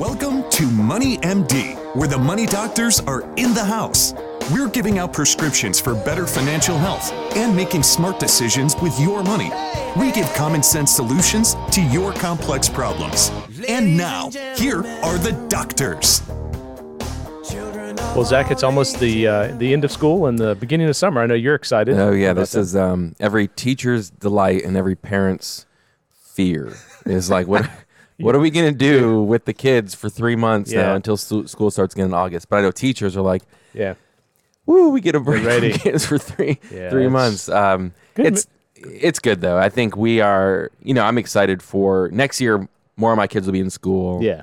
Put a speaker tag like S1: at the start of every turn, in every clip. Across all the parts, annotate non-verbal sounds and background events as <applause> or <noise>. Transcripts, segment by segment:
S1: Welcome to Money MD, where the money doctors are in the house. We're giving out prescriptions for better financial health and making smart decisions with your money. We give common sense solutions to your complex problems. And now, here are the doctors.
S2: Well, Zach, it's almost the uh, the end of school and the beginning of summer. I know you're excited.
S3: Oh yeah, this
S2: that.
S3: is um, every teacher's delight and every parent's fear is like what what are we gonna do with the kids for three months
S2: Yeah.
S3: now until school starts again in August? But I know teachers are like,
S2: yeah.
S3: "Woo, we get a break
S2: ready.
S3: from <laughs> kids for three
S2: Yeah,
S3: three
S2: it's
S3: months." Um,
S2: good
S3: it's it's good though. I think we are. You know, I'm excited for next year. More of my kids will be in school.
S2: Yeah.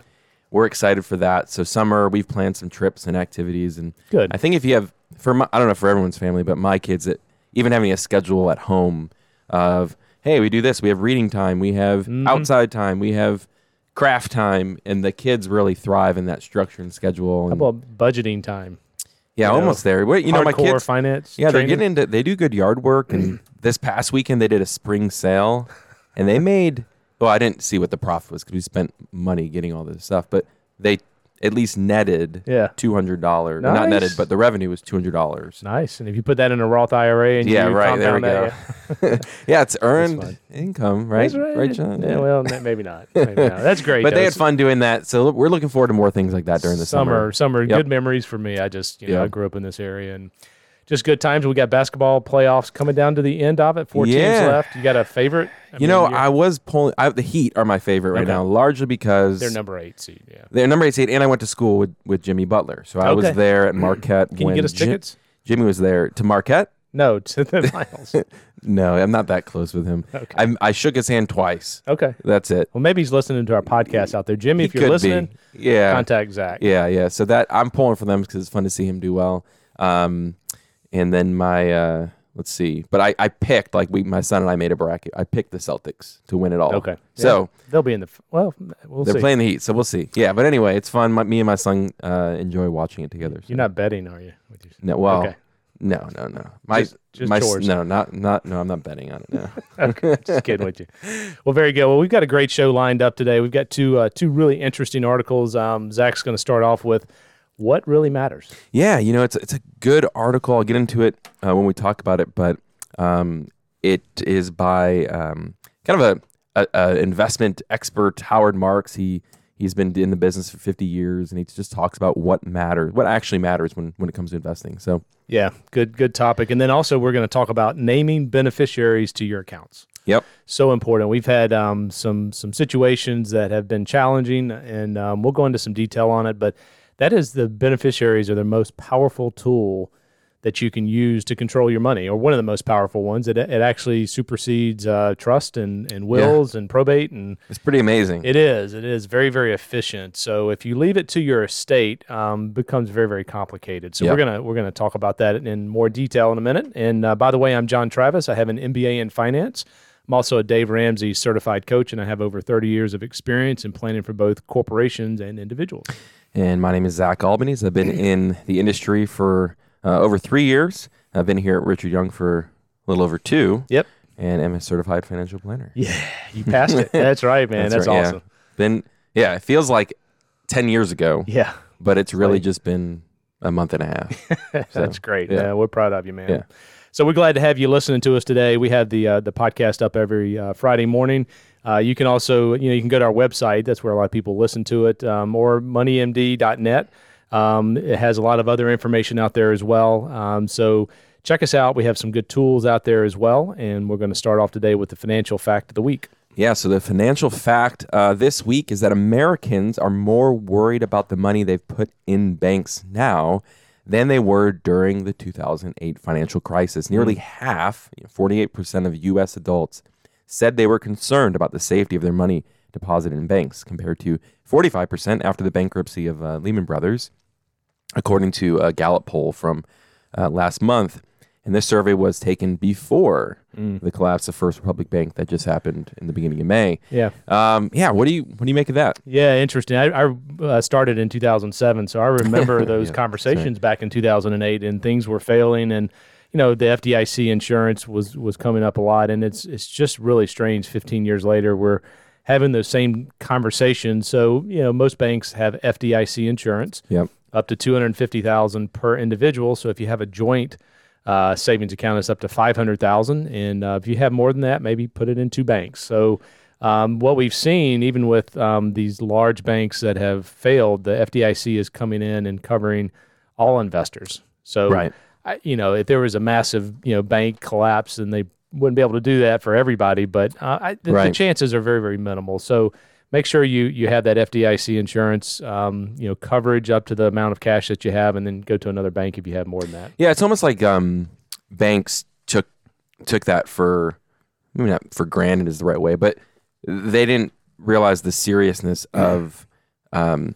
S3: we're excited for that. So summer, we've planned some trips and activities, and
S2: Good.
S3: I think if you have for my, I don't know for everyone's family, but my kids, that even having a schedule at home of hey, we do this, we have reading time, we have
S2: Mm-hmm.
S3: outside time, we have craft time, and the kids really thrive in that structure and schedule.
S2: How
S3: And,
S2: about budgeting time?
S3: yeah,
S2: you know,
S3: almost there. Wait, you know, my kids.
S2: finance.
S3: Yeah,
S2: training?
S3: they're getting into. They do good yard work, and <clears throat> this past weekend they did a spring sale, and they made. Well, I didn't see what the profit was because we spent money getting all this stuff, but they at least netted
S2: Yeah.
S3: two hundred dollars. Not netted, but the revenue was two hundred dollars.
S2: Nice. And if you put that in a Roth IRA and
S3: Yeah,
S2: you
S3: right. There we
S2: compound
S3: go.
S2: that,
S3: yeah, <laughs> it's <laughs> earned income, right?
S2: That's right.
S3: John?
S2: Yeah, well, maybe not. Maybe not. <laughs> That's great.
S3: but
S2: though.
S3: they had fun doing that, so we're looking forward to more things like that during the
S2: summer.
S3: summer.
S2: Summer,
S3: Yep.
S2: good memories for me. I just, you know,
S3: Yeah.
S2: I grew up in this area and just good times. We got basketball playoffs coming down to the end of it. Four teams left. You got a favorite? I
S3: You
S2: mean,
S3: know, I was pulling. I, the Heat are my favorite right
S2: Okay.
S3: now, largely because
S2: they're number eight seed. Yeah.
S3: They're number eight seed, and I went to school with, with Jimmy Butler. So I
S2: Okay.
S3: was there at Marquette.
S2: Can you get us
S3: Ji-
S2: tickets?
S3: Jimmy was there to Marquette.
S2: No, to the finals. <laughs>
S3: No, I'm not that close with him.
S2: Okay.
S3: I I shook his hand twice.
S2: okay.
S3: That's it.
S2: Well, maybe he's listening to our podcast out there. Jimmy,
S3: He
S2: if you're listening,
S3: be. Yeah,
S2: contact Zach.
S3: yeah, yeah. So that I'm pulling for them because it's fun to see him do well. Um, and then my uh, let's see, but I I picked like we my son and I made a bracket. I picked the Celtics to win it all.
S2: Okay.
S3: So.
S2: Yeah. they'll be in the well. We'll
S3: They're
S2: see.
S3: playing the Heat, so we'll see. Yeah, but anyway, it's fun. My, me and my son uh, enjoy watching it together. so.
S2: You're not betting, are you? With your,
S3: No, well,
S2: Okay.
S3: no, no, no. My,
S2: Just- just
S3: my,
S2: chores.
S3: no, not, not, no. I'm not betting on it. No. <laughs>
S2: okay, just kidding with you. Well, very good. Well, we've got a great show lined up today. We've got two uh, two really interesting articles. Um, Zach's going to start off with what really matters.
S3: yeah, you know, it's it's a good article. I'll get into it uh, when we talk about it, but um, it is by um, kind of a, a, a investment expert, Howard Marks. He he's been in the business for 50 years, and he just talks about what matters, what actually matters when when it comes to investing. So
S2: Yeah, good good topic. And then also we're going to talk about naming beneficiaries to your accounts.
S3: yep,
S2: So important. We've had um, some some situations that have been challenging, and um, we'll go into some detail on it. But that is the beneficiaries are the most powerful tool that you can use to control your money, or one of the most powerful ones. It, it actually supersedes uh, trust and, and wills and probate, and
S3: it's pretty amazing.
S2: it is it is very very efficient. So if you leave it to your estate, um, becomes very very complicated. So
S3: Yeah.
S2: we're gonna we're gonna talk about that in more detail in a minute. And uh, by the way, I'm John Travis. I have an MBA in finance. I'm also a Dave Ramsey certified coach, and I have over 30 years of experience in planning for both corporations and individuals.
S3: And my name is Zach Albanese. I've been <clears throat> in the industry for uh, over three years. I've been here at Richard Young for a little over two.
S2: Yep.
S3: And am a certified financial planner.
S2: Yeah, you passed it. That's right, man. That's,
S3: right, yeah.
S2: awesome.
S3: Been yeah, it feels like ten years ago,
S2: Yeah,
S3: but it's really
S2: Right.
S3: just been a month and a half. <laughs>
S2: that's great.
S3: yeah.
S2: Yeah, we're proud of you, man.
S3: Yeah.
S2: So we're glad to have you listening to us today. We have the uh, the podcast up every uh, Friday morning. Uh, you can also, you know, you can go to our website. That's where a lot of people listen to it, um, or moneymd.net. Um, it has a lot of other information out there as well. Um, so check us out. We have some good tools out there as well. And we're going to start off today with the financial fact of the week.
S3: Yeah, so the financial fact uh, this week is that Americans are more worried about the money they've put in banks now than they were during the 2008 financial crisis. Nearly half, you know, 48% of U.S. adults, said they were concerned about the safety of their money deposited in banks, compared to 45% after the bankruptcy of uh, Lehman Brothers, according to a Gallup poll from uh, last month. And this survey was taken before the collapse of First Republic Bank that just happened in the beginning of May.
S2: Yeah.
S3: Um, yeah. What do you what do you make of that?
S2: Yeah, interesting. I, I uh, started in 2007, so I remember <laughs> those
S3: Yeah,
S2: conversations back in 2008, and things were failing, and you know the FDIC insurance was was coming up a lot, and it's it's just really strange. 15 years later, we're having those same conversations. So you know, most banks have FDIC insurance
S3: Yep.
S2: up to two hundred fifty thousand per individual. So if you have a joint uh, savings account, it's up to five hundred thousand, and uh, if you have more than that, maybe put it in two banks. So um, what we've seen, even with um, these large banks that have failed, the FDIC is coming in and covering all investors. So
S3: Right.
S2: I, you know, if there was a massive you know bank collapse, and they wouldn't be able to do that for everybody, but uh, I, the, the chances are very very minimal. So make sure you you have that FDIC insurance, um, you know, coverage up to the amount of cash that you have, and then go to another bank if you have more than that.
S3: Yeah, it's almost like um, banks took took that for maybe not for granted is the right way, but they didn't realize the seriousness of um,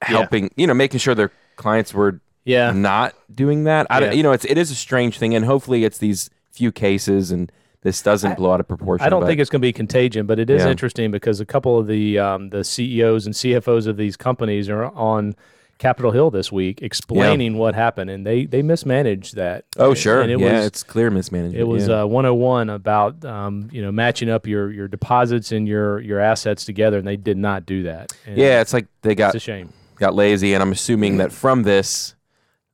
S3: helping. You know, making sure their clients were
S2: Yeah,
S3: not doing that. I don't,
S2: Yeah.
S3: you know, it's it is a strange thing, and hopefully it's these few cases and this doesn't blow out of proportion.
S2: I don't
S3: but-
S2: think it's going to be contagion, but it is
S3: Yeah.
S2: interesting because a couple of the um, the CEOs and CFOs of these companies are on Capitol Hill this week explaining what happened, and they they mismanaged that.
S3: Oh, sure.
S2: And it
S3: yeah,
S2: was
S3: it's clear mismanagement.
S2: it was
S3: yeah.
S2: uh, 101 about um, you know matching up your your deposits and your your assets together, and they did not do that. And
S3: yeah, it's like they got
S2: it's a shame.
S3: got lazy, and I'm assuming that from this,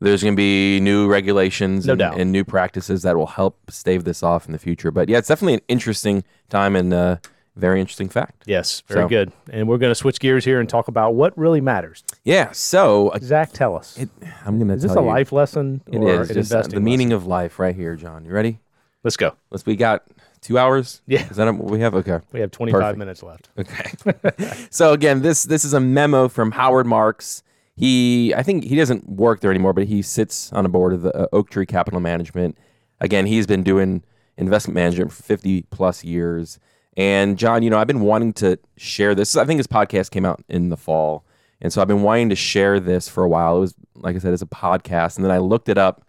S3: there's going to be new regulations
S2: No
S3: and,
S2: doubt.
S3: and new practices that will help stave this off in the future. But yeah, it's definitely an interesting time and uh, very interesting fact.
S2: Yes, very
S3: So-
S2: good. And we're going to switch gears here and talk about what really matters.
S3: Yeah, so uh,
S2: Zach, tell us.
S3: it, I'm going to
S2: is this a
S3: you,
S2: life lesson
S3: It
S2: or
S3: is
S2: an
S3: just
S2: investing
S3: the meaning
S2: lesson?
S3: of life right here, John. You ready?
S2: Let's go.
S3: Let's. We got two hours.
S2: Yeah.
S3: Is that what we have? Okay.
S2: We have 25
S3: Perfect.
S2: minutes left.
S3: Okay. <laughs> so again, this this is a memo from Howard Marks. He, I think he doesn't work there anymore, but he sits on a board of the uh, Oaktree Capital Management. Again, he's been doing investment management for 50 plus years. And John, you know, I've been wanting to share this. I think his podcast came out in the fall. And so I've been wanting to share this for a while. It was, like I said, it's a podcast. And then I looked it up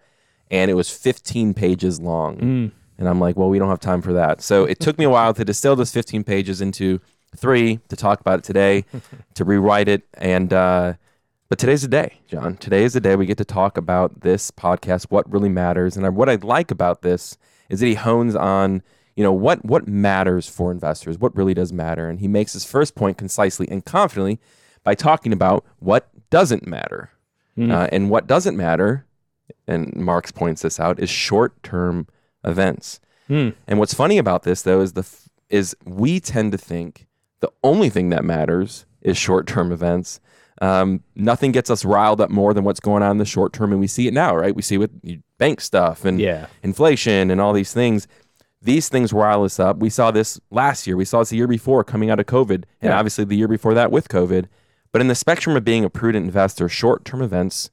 S3: and it was 15 pages long. And I'm like, well, we don't have time for that. So it took me a while to distill this 15 pages into three to talk about it today, <laughs> to rewrite it. And, uh, but today's the day, John. Today is the day we get to talk about this podcast, what really matters. And what I like about this is that he hones on, you know, what what matters for investors, what really does matter. And he makes his first point concisely and confidently by talking about what doesn't matter. Uh, and what doesn't matter, and Marks points this out, is short term events.
S2: Hmm.
S3: And what's funny about this, though, is the f- is we tend to think the only thing that matters is short term events. Um, nothing gets us riled up more than what's going on in the short term, and we see it now, right? We see with bank stuff and
S2: Yeah.
S3: inflation and all these things. These things rile us up. We saw this last year. We saw this the year before coming out of COVID, and
S2: Yeah.
S3: obviously the year before that with COVID. But in the spectrum of being a prudent investor, short term events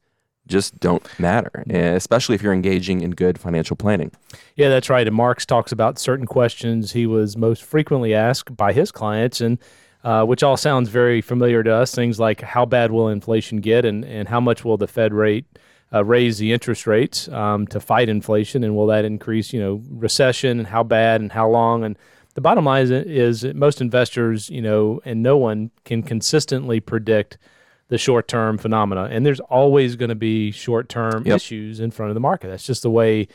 S3: just don't matter, eh, especially if you're engaging in good financial planning.
S2: Yeah, that's right. And Marks talks about certain questions he was most frequently asked by his clients, and uh, which all sounds very familiar to us. Things like how bad will inflation get, and, and how much will the Fed rate uh, raise the interest rates um, to fight inflation, and will that increase, you know, recession, and how bad and how long? And the bottom line is, is that most investors, you know, and no one can consistently predict the short term phenomena. And there's always going to be short term
S3: Yep.
S2: issues in front of the market. That's just the way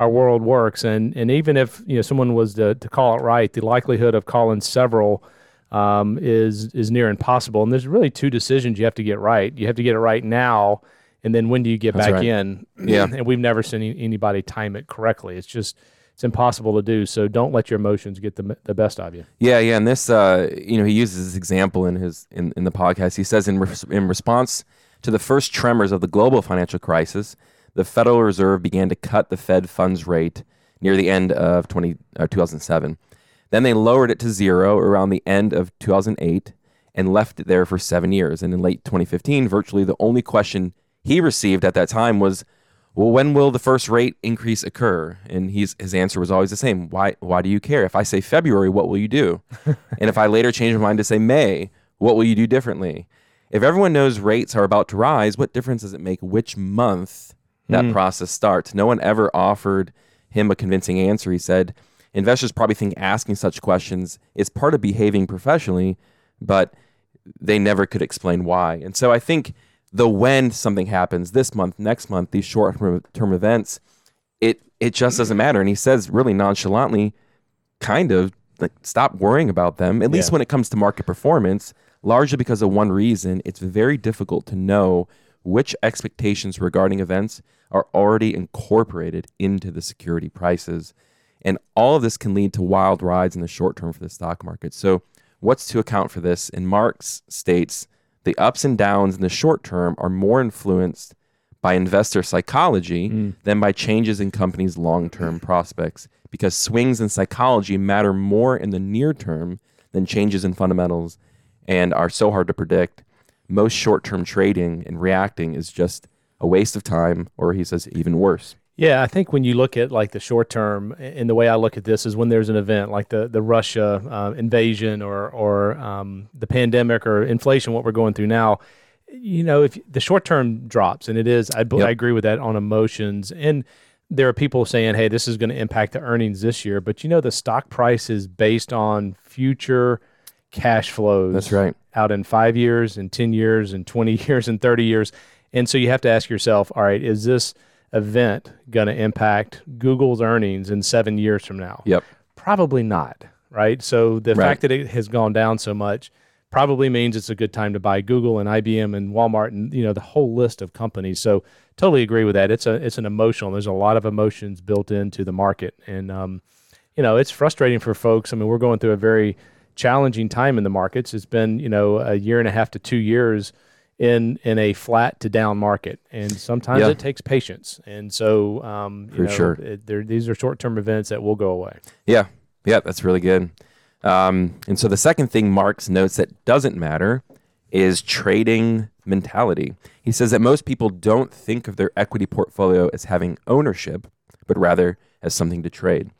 S2: our world works. And and even if you know someone was to, to call it right, the likelihood of calling several um, is is near impossible. And there's really two decisions you have to get right. You have to get it right now, and then when do you get
S3: That's
S2: back
S3: right.
S2: in?
S3: Yeah. <clears throat>
S2: and we've never seen anybody time it correctly. It's just it's impossible to do. So don't let your emotions get the the best of you.
S3: Yeah, yeah, and this, uh, you know, he uses this example in his in, in the podcast. He says in res- in response to the first tremors of the global financial crisis, the Federal Reserve began to cut the Fed funds rate near the end of 20, uh, 2007. Then they lowered it to zero around the end of 2008 and left it there for seven years. And in late 2015, virtually the only question he received at that time was, well, when will the first rate increase occur? And he's, his answer was always the same. Why, why do you care? If I say February, what will you do? <laughs> and if I later change my mind to say May, what will you do differently? If everyone knows rates are about to rise, what difference does it make which month that hmm. process starts? No one ever offered him a convincing answer. He said, investors probably think asking such questions is part of behaving professionally, but they never could explain why. And so I think the when something happens this month, next month, these short term events, it it just doesn't matter. And he says really nonchalantly, kind of, like stop worrying about them. At least
S2: Yeah.
S3: when it comes to market performance, largely because of one reason, it's very difficult to know which expectations regarding events are already incorporated into the security prices. And all of this can lead to wild rides in the short term for the stock market. So, what's to account for this? And Marks states the ups and downs in the short term are more influenced by investor psychology hmm. than by changes in companies' long term <laughs> prospects because swings in psychology matter more in the near term than changes in fundamentals and are so hard to predict. Most short term trading and reacting is just a waste of time, or he says, even worse.
S2: Yeah, I think when you look at like the short term, and the way I look at this is when there's an event like the the Russia uh, invasion or or um, the pandemic or inflation, what we're going through now. You know, if the short term drops, and it is, I,
S3: Yep.
S2: I agree with that on emotions, and there are people saying, "Hey, this is going to impact the earnings this year," but you know, the stock price is based on future cash flows.
S3: That's right.
S2: Out in five years, and ten years, and twenty <laughs> years, and thirty years, and so you have to ask yourself, all right, is this event going to impact Google's earnings in seven years from now?
S3: Yep.
S2: Probably not, right? So the
S3: Right.
S2: fact that it has gone down so much probably means it's a good time to buy Google and IBM and Walmart and you know the whole list of companies. So totally agree with that. It's a it's an emotional. There's a lot of emotions built into the market, and um, you know it's frustrating for folks. I mean, we're going through a very challenging time in the markets. It's been you know a year and a half to two years in in a flat to down market, and sometimes
S3: Yeah.
S2: it takes patience. And so, um, you
S3: For
S2: know,
S3: sure.
S2: it, these are short term events that will go away.
S3: Yeah, yeah, that's really good. Um, and so the second thing Marks notes that doesn't matter is trading mentality. He says that most people don't think of their equity portfolio as having ownership, but rather as something to trade.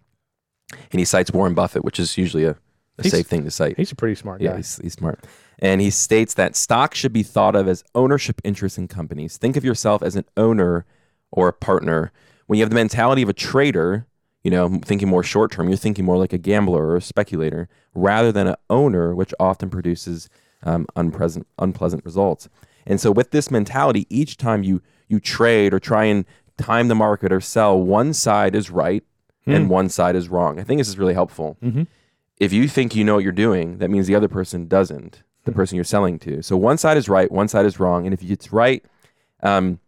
S3: And he cites Warren Buffett, which is usually a, a safe thing to cite.
S2: He's a pretty smart
S3: Yeah,
S2: guy.
S3: he's, he's smart. And he states that stocks should be thought of as ownership interests in companies. Think of yourself as an owner or a partner. When you have the mentality of a trader, you know, thinking more short term, you're thinking more like a gambler or a speculator rather than an owner, which often produces um, unpleasant, unpleasant results. And so, with this mentality, each time you you trade or try and time the market or sell, one side is right and one side is wrong. I think this is really helpful if you think you know what you're doing, that means the other person doesn't, the person you're selling to. So one side is right, one side is wrong. And if it's right, um,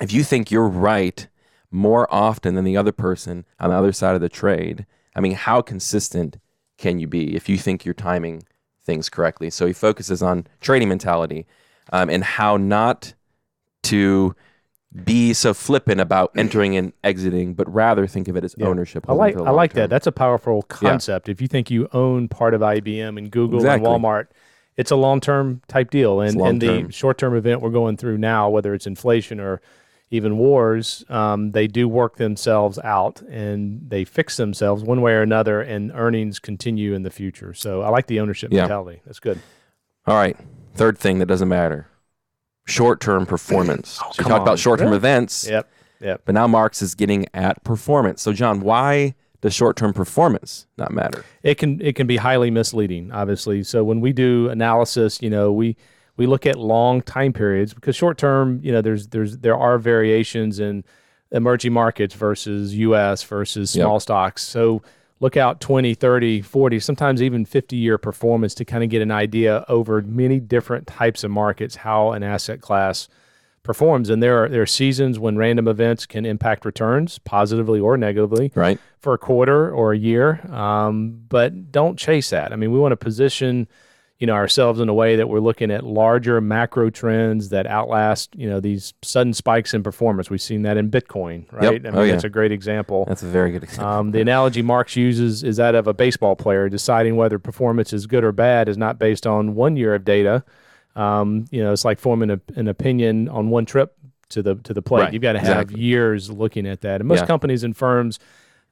S3: if you think you're right more often than the other person on the other side of the trade, I mean, how consistent can you be if you think you're timing things correctly? So he focuses on trading mentality um, and how not to be so flippant about entering and exiting, but rather think of it as ownership.
S2: I like I like
S3: term.
S2: that. That's a powerful concept. If you think you own part of IBM and Google
S3: Exactly.
S2: and Walmart, it's a long term type deal. And and the short term event we're going through now, whether it's inflation or even wars, um, they do work themselves out and they fix themselves one way or another, and earnings continue in the future. So I like the ownership
S3: Yeah.
S2: mentality. That's good.
S3: All right. Third thing that doesn't matter short term performance. so we
S2: Oh,
S3: talked
S2: on.
S3: about short term
S2: Really?
S3: events,
S2: Yep. Yep.
S3: but now Marks is getting at performance. So, John, why does short term performance not matter?
S2: it can it can be highly misleading obviously so when we do analysis you know we we look at long time periods because short term you know there's there's there are variations in emerging markets versus US versus
S3: Yep.
S2: small stocks so look out 20 30 40 sometimes even 50 year performance to kind of get an idea over many different types of markets how an asset class performs and there are there are seasons when random events can impact returns positively or negatively
S3: Right?
S2: for a quarter or a year. Um, but don't chase that. I mean, we want to position, you know, ourselves in a way that we're looking at larger macro trends that outlast, you know, these sudden spikes in performance. We've seen that in Bitcoin, right? I mean,
S3: Oh, yeah.
S2: that's a great example.
S3: That's a very good example.
S2: Um, the analogy Marks uses is that of a baseball player deciding whether performance is good or bad is not based on one year of data. Um, you know, it's like forming a, an opinion on one trip to the to the plate.
S3: Right,
S2: You've got to have
S3: exactly.
S2: years looking at that. And most
S3: Yeah.
S2: companies and firms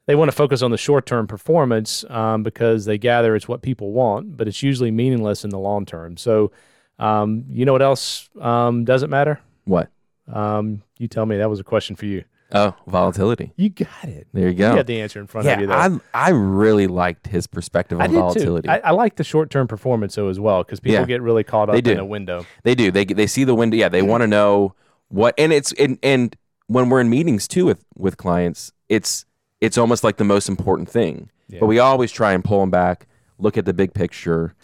S2: they want to focus on the short term performance um, because they gather it's what people want, but it's usually meaningless in the long term. So, um, you know what else um, doesn't matter?
S3: what?
S2: Um, you tell me. That was a question for you.
S3: Oh, volatility.
S2: You got it.
S3: There you go.
S2: You had the answer in front of you.
S3: yeah, I, I really liked his perspective on
S2: I
S3: volatility.
S2: too. I, I like the short term performance though as well because people
S3: Yeah.
S2: get really caught up
S3: They do.
S2: in a window.
S3: They do. They they see the window. Yeah, they want to know what, and it's and and when we're in meetings too with with clients, it's it's almost like the most important thing.
S2: Yeah.
S3: But we always try and pull them back look at the big picture,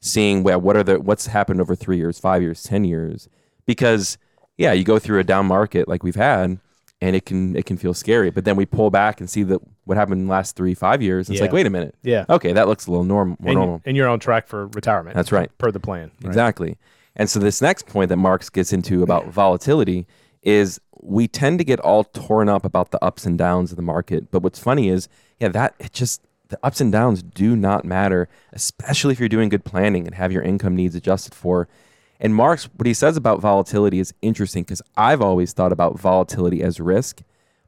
S3: seeing well, what are the what's happened over three years, five years, ten years. Because yeah, you go through a down market like we've had, and it can it can feel scary. But then we pull back and see that what happened in the last three five years. And It's
S2: Yeah.
S3: like wait a minute,
S2: Yeah.
S3: okay, that looks a little norm more
S2: and,
S3: normal.
S2: and you're on track for retirement.
S3: That's right.
S2: per the plan. right?
S3: Exactly. And so this next point that Marks gets into about volatility is we tend to get all torn up about the ups and downs of the market. But what's funny is, yeah, that it just the ups and downs do not matter, especially if you're doing good planning and have your income needs adjusted for. And Marks, what he says about volatility is interesting because I've always thought about volatility as risk,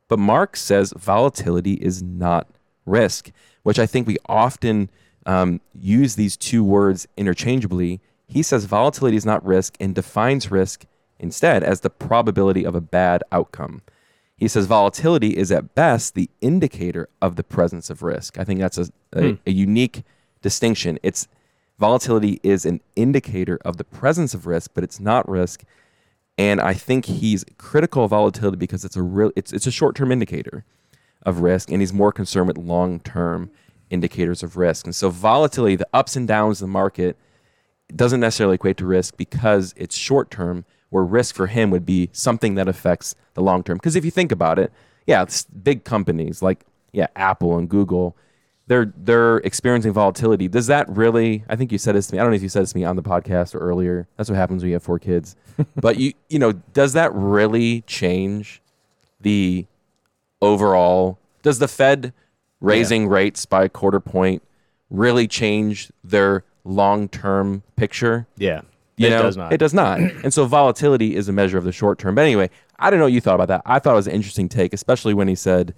S3: but Marks says volatility is not risk, which I think we often um, use these two words interchangeably. He says volatility is not risk and defines risk instead as the probability of a bad outcome. He says volatility is at best the indicator of the presence of risk. I think that's a, a, a unique distinction. It's volatility is an indicator of the presence of risk, but it's not risk. And I think he's critical of volatility because it's a real it's it's a short-term indicator of risk, and he's more concerned with long-term indicators of risk. And so volatility, the ups and downs of the market, doesn't necessarily equate to risk because it's short-term, where risk for him would be something that affects the long term. Because if you think about it, yeah, it's big companies like yeah, Apple and Google, they're they're experiencing volatility. Does that really? I think you said this to me. I don't know if you said this to me on the podcast or earlier. That's what happens when you have four kids. <laughs> but you you know, does that really change the overall? Does the Fed raising rates by a quarter point really change their long term picture?
S2: Yeah.
S3: You
S2: it
S3: know,
S2: does not.
S3: It does not. <clears throat> and so volatility is a measure of the short term. But anyway, I don't know what you thought about that. I thought it was an interesting take, especially when he said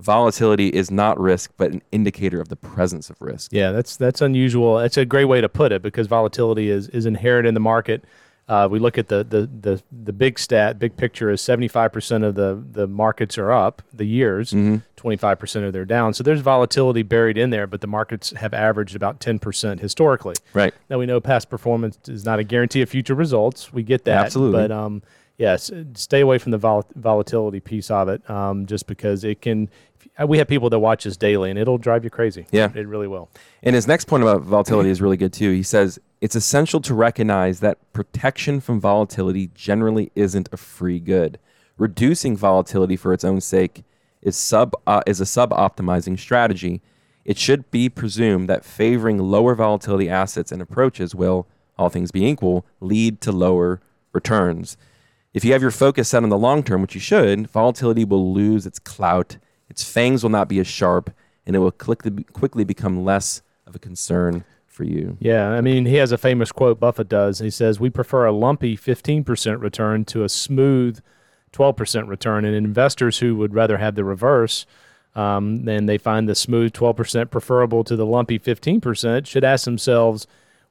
S3: volatility is not risk, but an indicator of the presence of risk.
S2: Yeah, that's that's unusual. That's a great way to put it because volatility is is inherent in the market. Uh, we look at the, the the the big stat, big picture is seventy five percent of the the markets are up the years,
S3: Mm-hmm.
S2: five percent of they're down. So there's volatility buried in there, but the markets have averaged about ten percent historically.
S3: Right.
S2: Now we know past performance is not a guarantee of future results. We get that.
S3: Absolutely.
S2: But um, yes, stay away from the vol- volatility piece of it, um, just because it can. We have people that watch us daily, and it'll drive you crazy.
S3: Yeah.
S2: it really will.
S3: And his next point about volatility <clears throat> is really good too. He says it's essential to recognize that protection from volatility generally isn't a free good. Reducing volatility for its own sake is sub uh, is a sub-optimizing strategy. It should be presumed that favoring lower volatility assets and approaches will, all things being equal, lead to lower returns. If you have your focus set on the long term, which you should, volatility will lose its clout, its fangs will not be as sharp, and it will quickly, become less of a concern for you.
S2: Yeah, I mean, he has a famous quote. Buffett does. He says, "We prefer a lumpy 15% return to a smooth 12% return." And investors who would rather have the reverse, um, then they find the smooth 12% preferable to the lumpy 15%. Should ask themselves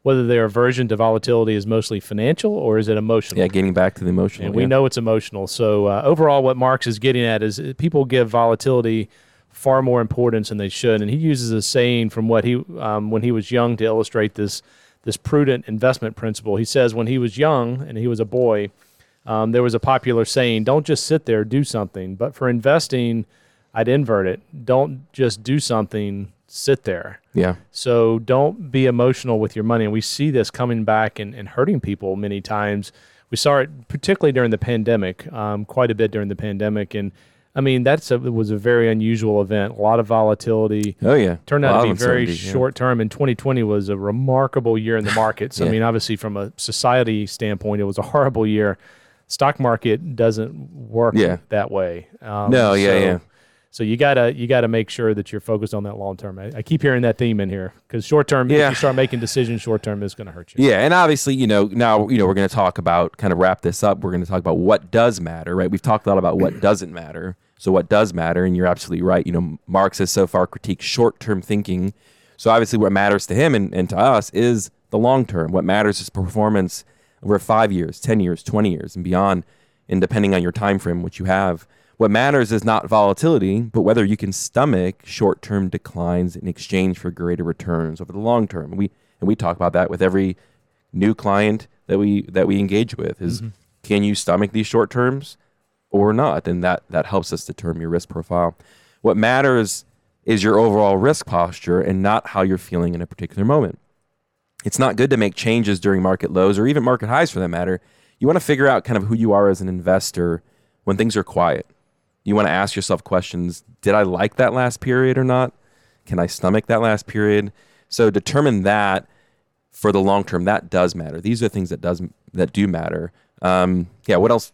S2: whether their aversion to volatility is mostly financial or is it emotional.
S3: Yeah, getting back to the emotional.
S2: And we
S3: yeah.
S2: know it's emotional. So uh, overall, what Marks is getting at is uh, people give volatility far more importance than they should. And he uses a saying from what he um, when he was young to illustrate this this prudent investment principle. He says when he was young and he was a boy, um, there was a popular saying, "Don't just sit there, do something." But for investing, I'd invert it: don't just do something, sit there.
S3: Yeah.
S2: So don't be emotional with your money. And we see this coming back and, and hurting people many times. We saw it particularly during the pandemic, um, quite a bit during the pandemic. And I mean, that's a, was a very unusual event. A lot of volatility.
S3: Oh yeah.
S2: Turned out to be very
S3: yeah.
S2: short term. And 2020 was a remarkable year in the <laughs> markets. I mean, obviously, from a society standpoint, it was a horrible year. Stock market doesn't work
S3: Yeah.
S2: that way. Um,
S3: No, yeah,
S2: so-
S3: yeah.
S2: So you gotta you gotta make sure that you're focused on that long term. I, I keep hearing that theme in here because short term, if you start making decisions, short term is going to hurt you.
S3: Yeah, and obviously, you know, now you know we're going to talk about kind of wrap this up. We're going to talk about what does matter, right? We've talked a lot about what <clears throat> doesn't matter. So what does matter, and you're absolutely right. You know, Marks has so far critiqued short-term thinking. So obviously, what matters to him and, and to us is the long term. What matters is performance over five years, ten years, twenty years, and beyond. And depending on your time frame, which you have, what matters is not volatility, but whether you can stomach short-term declines in exchange for greater returns over the long term. We and we talk about that with every new client that we that we engage with is mm-hmm. can you stomach these short terms or not and that that helps us determine your risk profile what matters is your overall risk posture and not how you're feeling in a particular moment. It's not good to make changes during market lows or even market highs for that matter. You want to figure out kind of who you are as an investor when things are quiet. You want to ask yourself questions Did I like that last period or not? Can I stomach that last period? So determine that for the long term. That does matter. These are things that does that do matter. Um, yeah. What else?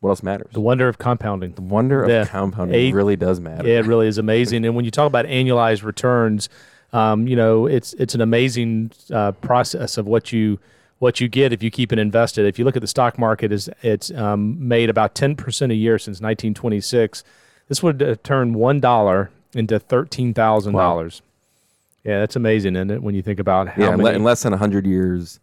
S3: What else matters?
S2: The wonder of compounding.
S3: The wonder of
S2: Yeah.
S3: compounding
S2: Eight-
S3: really does matter.
S2: Yeah, it really is amazing. And when you talk about annualized returns, um, you know, it's it's an amazing uh, process of what you what you get if you keep it invested. If you look at the stock market, is it's um, made about ten percent a year since 1926. This would uh, turn one dollar into thirteen thousand dollars. Yeah, that's amazing, isn't it? When you think about how
S3: yeah. in
S2: many.
S3: in less than hundred years.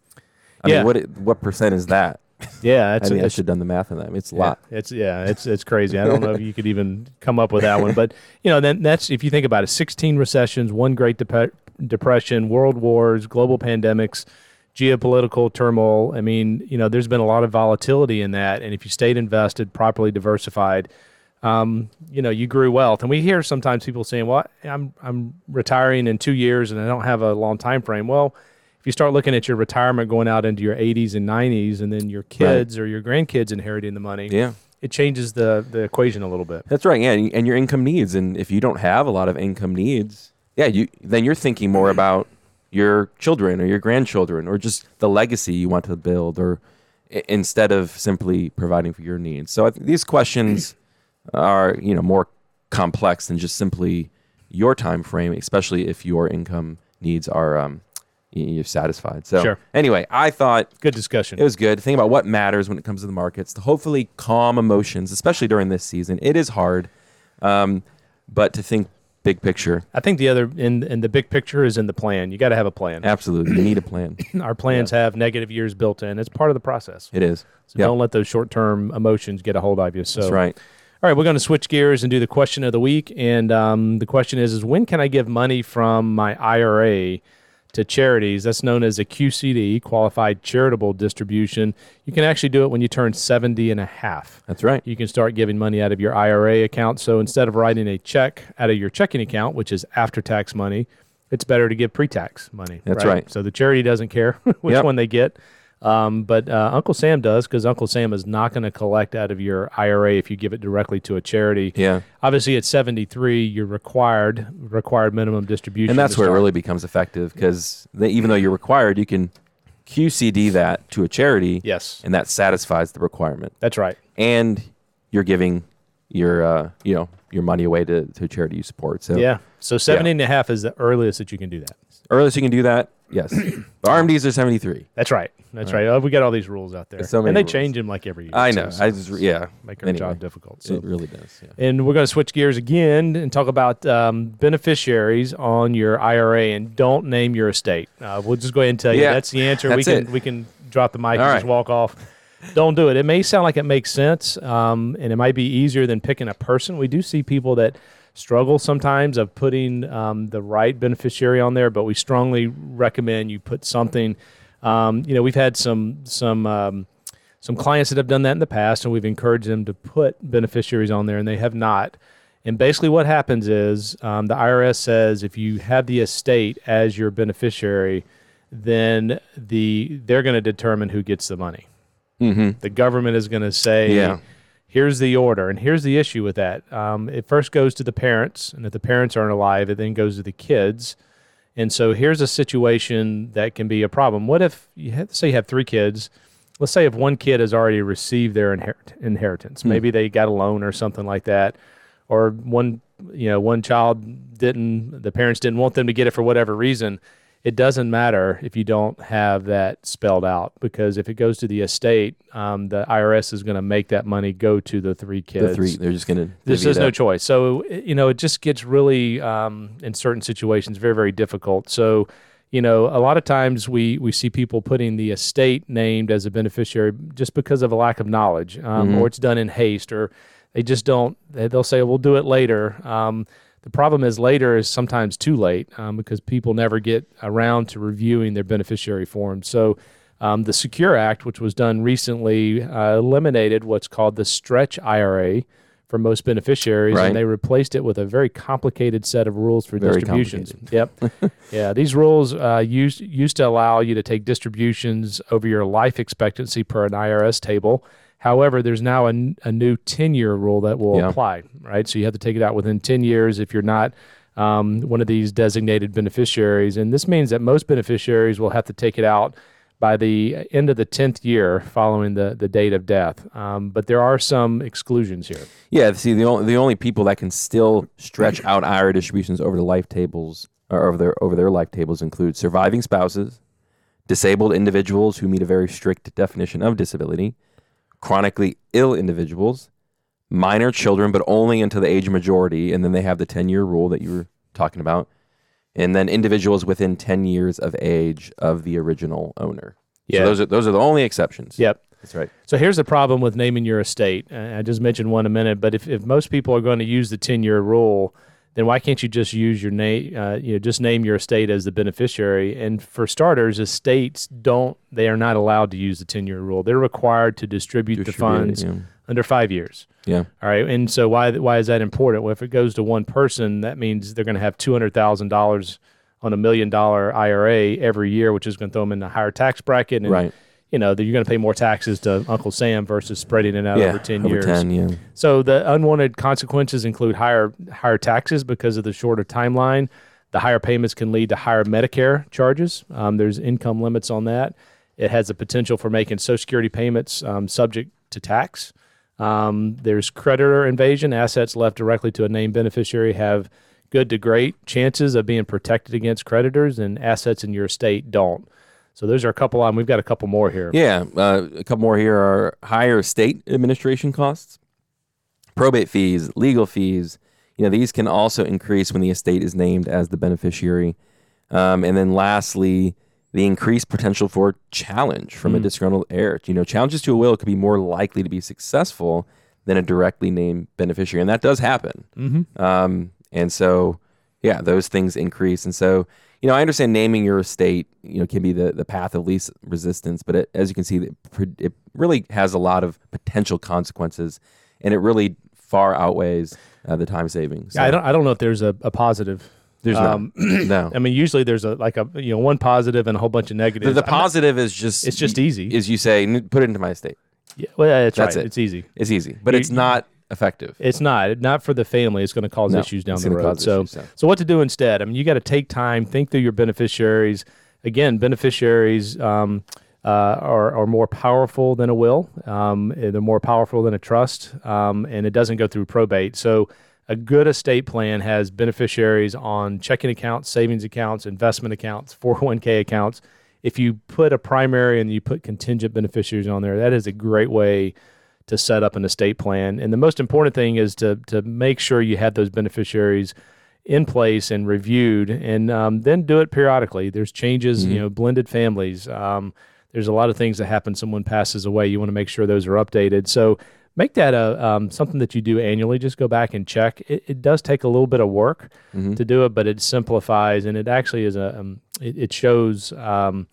S3: I
S2: Yeah.
S3: mean, what what percent is that?
S2: yeah, <laughs>
S3: I mean, I should have done the math on that. I mean, it's a
S2: Yeah,
S3: lot.
S2: it's yeah, it's it's crazy. I don't know if you could even <laughs> come up with that one, but you know, then that's if you think about it: sixteen recessions, one Great Dep- Depression, world wars, global pandemics, geopolitical turmoil. I mean, you know, there's been a lot of volatility in that, and if you stayed invested, properly diversified, um, you know, you grew wealth. And we hear sometimes people saying, "Well, I'm I'm retiring in two years, and I don't have a long time frame." Well. If you start looking at your retirement going out into your 80s and 90s, and then your kids or your grandkids inheriting the money,
S3: Yeah.
S2: it changes the the equation a little bit.
S3: That's right. Yeah, and and your income needs, and if you don't have a lot of income needs, yeah, you then you're thinking more about your children or your grandchildren or just the legacy you want to build, or i- instead of simply providing for your needs. So I think these questions <clears throat> are you know more complex than just simply your time frame, especially if your income needs are um, you're satisfied. So
S2: Sure.
S3: anyway, I thought
S2: Good discussion.
S3: it was good. Think about what matters when it comes to the markets. To hopefully calm emotions, especially during this season. It is hard, um, but to think big picture,
S2: I think the other in in the big picture is in the plan. You got to have a plan.
S3: absolutely, you need a plan. <clears throat>
S2: Our plans have negative years built in. It's part of the process.
S3: It is.
S2: So
S3: Yep.
S2: don't let those short term emotions get a hold of you. So
S3: That's right.
S2: All right, we're going to switch gears and do the question of the week. And um, the question is: Is when can I give money from my IRA to charities? That's known as a QCD, Qualified Charitable Distribution. You can actually do it when you turn 70 and a half.
S3: That's right.
S2: you can start giving money out of your IRA account. So instead of writing a check out of your checking account, which is after tax money, it's better to give pre tax money.
S3: That's right.
S2: So the charity doesn't care <laughs> which
S3: Yep.
S2: one they get. Um, but uh, Uncle Sam does because Uncle Sam is not going to collect out of your IRA if you give it directly to a charity.
S3: Yeah,
S2: Obviously, at 73, you're required required minimum distribution.
S3: and that's where it really becomes effective because even though you're required, you can QCD that to a charity,
S2: Yes,
S3: and that satisfies the requirement.
S2: that's right.
S3: And you're giving your uh, you know your money away to, to charity you support. So
S2: Yeah. So 70 and a half is the earliest that you can do that.
S3: earliest you can do that. Yes, <clears throat> but RMDs are 73.
S2: That's right. That's right. Oh, we got all these rules out there,
S3: There's so many
S2: and they
S3: rules.
S2: change them like every year.
S3: I know. I just yeah.
S2: make our
S3: Anyway,
S2: job difficult. So.
S3: It really does. Yeah.
S2: And we're going to switch gears again and talk about um, beneficiaries on your IRA, and don't name your estate. Uh, we'll just go ahead and tell you
S3: Yeah,
S2: that's the answer. we
S3: that's
S2: can
S3: it.
S2: we can drop the mic
S3: All
S2: and just
S3: right.
S2: walk off. Don't do it. It may sound like it makes sense, um, and it might be easier than picking a person. We do see people that struggle sometimes of putting um, the right beneficiary on there, but we strongly recommend you put something. Um, you know, we've had some some um, some clients that have done that in the past, and we've encouraged them to put beneficiaries on there, and they have not. And basically, what happens is um, the IRS says if you have the estate as your beneficiary, then the they're going to determine who gets the money.
S3: Mm-hmm.
S2: The government is going to say,
S3: Yeah.
S2: "Here's the order," and here's the issue with that. Um, it first goes to the parents, and if the parents aren't alive, it then goes to the kids. And so here's a situation that can be a problem. What if you have, say you have three kids? Let's say if one kid has already received their inherit- inheritance, maybe they got a loan or something like that, or one you know one child didn't, the parents didn't want them to get it for whatever reason. It doesn't matter if you don't have that spelled out because if it goes to the estate, um, the IRS is going to make that money go to the three kids.
S3: The three. They're just.
S2: There's,
S3: divvy
S2: there's no choice. So you know, it just gets really um, in certain situations very very difficult. So you know, a lot of times we we see people putting the estate named as a beneficiary just because of a lack of knowledge, um,
S3: Mm-hmm.
S2: or it's done in haste, or they just don't. They, they'll say, "We'll do it later." The problem is later is sometimes too late um, because people never get around to reviewing their beneficiary forms. So. Um, the Secure Act, which was done recently, uh, eliminated what's called the stretch IRA for most beneficiaries,
S3: Right.
S2: and they replaced it with a very complicated set of rules for
S3: Very
S2: distributions. Yep. <laughs> yeah, these rules uh, used used to allow you to take distributions over your life expectancy per an IRS table. However, there's now a, a new 10 year rule that will
S3: Yeah.
S2: apply, right? So you have to take it out within 10 years if you're not um, one of these designated beneficiaries. And this means that most beneficiaries will have to take it out by the end of the 10th year following the, the date of death. Um, but there are some exclusions here.
S3: Yeah, see, the only the only people that can still stretch out <clears throat> IRA distributions over the life tables or over their over their life tables include surviving spouses, disabled individuals who meet a very strict definition of disability, chronically ill individuals, minor children, but only until the age of majority, and then they have the ten year rule that you were talking about, and then individuals within ten years of age of the original owner.
S2: Yeah.
S3: So those are those are the only exceptions.
S2: Yep.
S3: That's right.
S2: So here's the problem with naming your estate. I just mentioned one a minute, but if, if most people are going to use the 10 year rule, then why can't you just use your name, uh, you know, just name your estate as the beneficiary? And for starters, estates don't, they are not allowed to use the 10 year rule. They're required to distribute, the
S3: Distribute it,
S2: funds
S3: yeah.
S2: under five years.
S3: Yeah.
S2: All right. And so why, why is that important? Well, if it goes to one person, that means they're going to have $200,000 on a million dollar IRA every year, which is going to throw them in a higher tax bracket. And,
S3: Right.
S2: You know, that you're going to pay more taxes to Uncle Sam versus spreading it out
S3: yeah.
S2: over 10
S3: over
S2: years.
S3: 10, yeah.
S2: So the unwanted consequences include higher higher taxes because of the shorter timeline. The higher payments can lead to higher Medicare charges. Um, there's income limits on that. It has the potential for making Social Security payments um, subject to tax. Um, there's creditor invasion. Assets left directly to a named beneficiary have good to great chances of being protected against creditors, and assets in your estate don't. So those are a couple. on. we've got a couple more here.
S3: Yeah, uh, a couple more here are higher state administration costs, probate fees, legal fees. You know, these can also increase when the estate is named as the beneficiary. Um, and then lastly, the increased potential for challenge from a disgruntled heir. You know, challenges to a will could be more likely to be successful than a directly named beneficiary, and that does happen. Mm-hmm. Um, and so, yeah, those things increase. And so, you know, I understand naming your estate, you know, can be the, the path of least resistance, but it, as you can see, it, it really has a lot of potential consequences, and it really far outweighs uh, the time savings.
S2: Yeah, I don't. I don't know if there's a, a positive.
S3: There's
S2: um,
S3: no, <clears throat> no.
S2: I mean, usually there's a like a you know one positive and a whole bunch of negatives.
S3: the
S2: not-
S3: positive is just
S2: It's just easy.
S3: Is you say put it into my estate.
S2: yeah, well, yeah, that's,
S3: That's
S2: right.
S3: it.
S2: It's easy.
S3: It's easy, but
S2: You-
S3: it's not effective.
S2: It's not not for the family. It's going to cause
S3: No,
S2: issues down the road. So,
S3: issues, yeah.
S2: so what to do instead? I mean, you got to take time, think through your beneficiaries. Again, beneficiaries um, uh, are are more powerful than a will. Um, they're more powerful than a trust, um, and it doesn't go through probate. So. A good estate plan has beneficiaries on checking accounts, savings accounts, investment accounts, 401k accounts. If you put a primary and you put contingent beneficiaries on there, that is a great way to set up an estate plan. And the most important thing is to to make sure you have those beneficiaries in place and reviewed, and um, then do it periodically. There's changes, you know, blended families. Um, there's a lot of things that happen. Someone passes away. You want to make sure those are updated. So make that a um, something that you do annually. Just go back and check. It, it does take a little bit of work to do it, but it simplifies and it actually is a um, it, it shows. Um,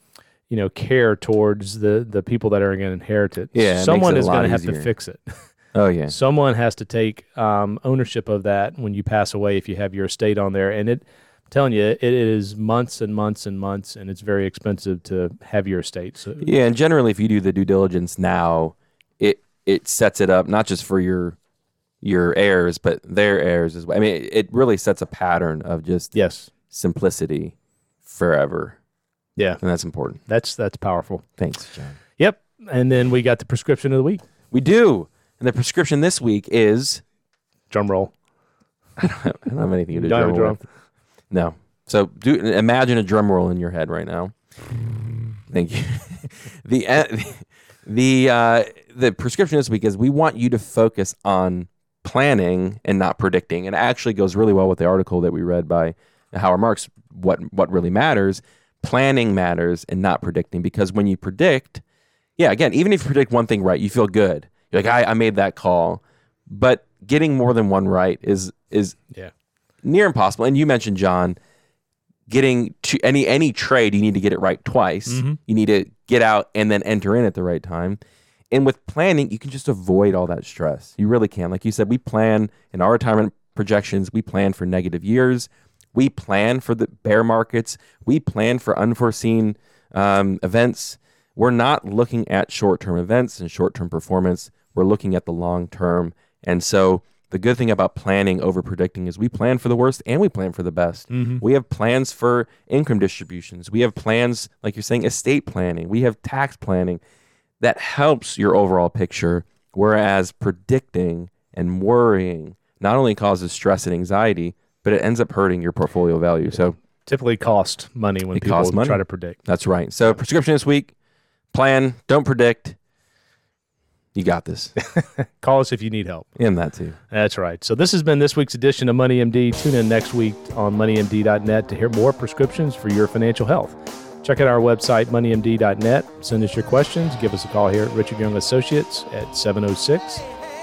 S2: you know, care towards the the people that are going to inherit it.
S3: Yeah, it
S2: someone
S3: it
S2: is going to have to fix it. <laughs>
S3: Oh yeah,
S2: Someone has to take um, ownership of that when you pass away if you have your estate on there. And it, I'm telling you, it is months and months and months, and it's very expensive to have your estate. So
S3: yeah. And generally, if you do the due diligence now, it it sets it up not just for your your heirs, but their heirs as well. I mean, it, it really sets a pattern of just
S2: yes,
S3: simplicity forever,
S2: yeah,
S3: and that's important.
S2: that's that's powerful.
S3: Thanks, John.
S2: Yep. And then we got the prescription of the week.
S3: We do, and the prescription this week is
S2: Drum roll. <laughs>
S3: I don't have anything to do.
S2: Don't have a drum.
S3: with. No. So do imagine a drum roll in your head right now. Thank you. <laughs> the uh, <laughs> the uh, the prescription this week is we want you to focus on planning and not predicting, and it actually goes really well with the article that we read by Howard Marks. What what really matters? Planning matters and not predicting because when you predict, yeah, again, even if you predict one thing right, you feel good. You're like, I, I made that call, but getting more than one right is is
S2: Yeah.
S3: near impossible. And you mentioned John getting to any any trade, you need to get it right twice.
S2: Mm-hmm.
S3: You need to get out and then enter in at the right time. And with planning, you can just avoid all that stress. You really can. Like you said, we plan in our retirement projections, we plan for negative years. We plan for the bear markets. We plan for unforeseen um, events. We're not looking at short term events and short term performance. We're looking at the long term. And so the good thing about planning over predicting is we plan for the worst and we plan for the best.
S2: Mm-hmm.
S3: We have plans for income distributions. We have plans, like you're saying, estate planning. We have tax planning that helps your overall picture. Whereas predicting and worrying not only causes stress and anxiety, but it ends up hurting your portfolio value. So
S2: Typically cost money when people
S3: money.
S2: try to predict.
S3: that's right. So prescription this week plan, don't predict. You got this. <laughs>
S2: Call us if you need help.
S3: In that too.
S2: That's right. So this has been this week's edition of Money MD. Tune in next week on moneymd.net to hear more prescriptions for your financial health. Check out our website, moneymd.net. Send us your questions. Give us a call here at Richard Young Associates at 706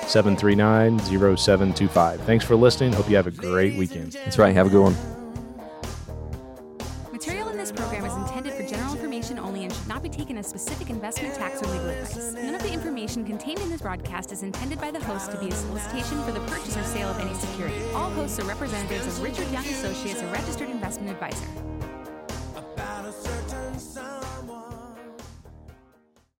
S2: 739 0725. Thanks for listening. Hope you have a great weekend.
S3: That's right. Have a good one.
S4: Material in this program is intended for general information only and should not be taken as specific investment, tax, or legal advice. None of the information contained in this broadcast is intended by the host to be a solicitation for the purchase or sale of any security. All hosts are representatives of Richard Young Associates, a registered investment advisor.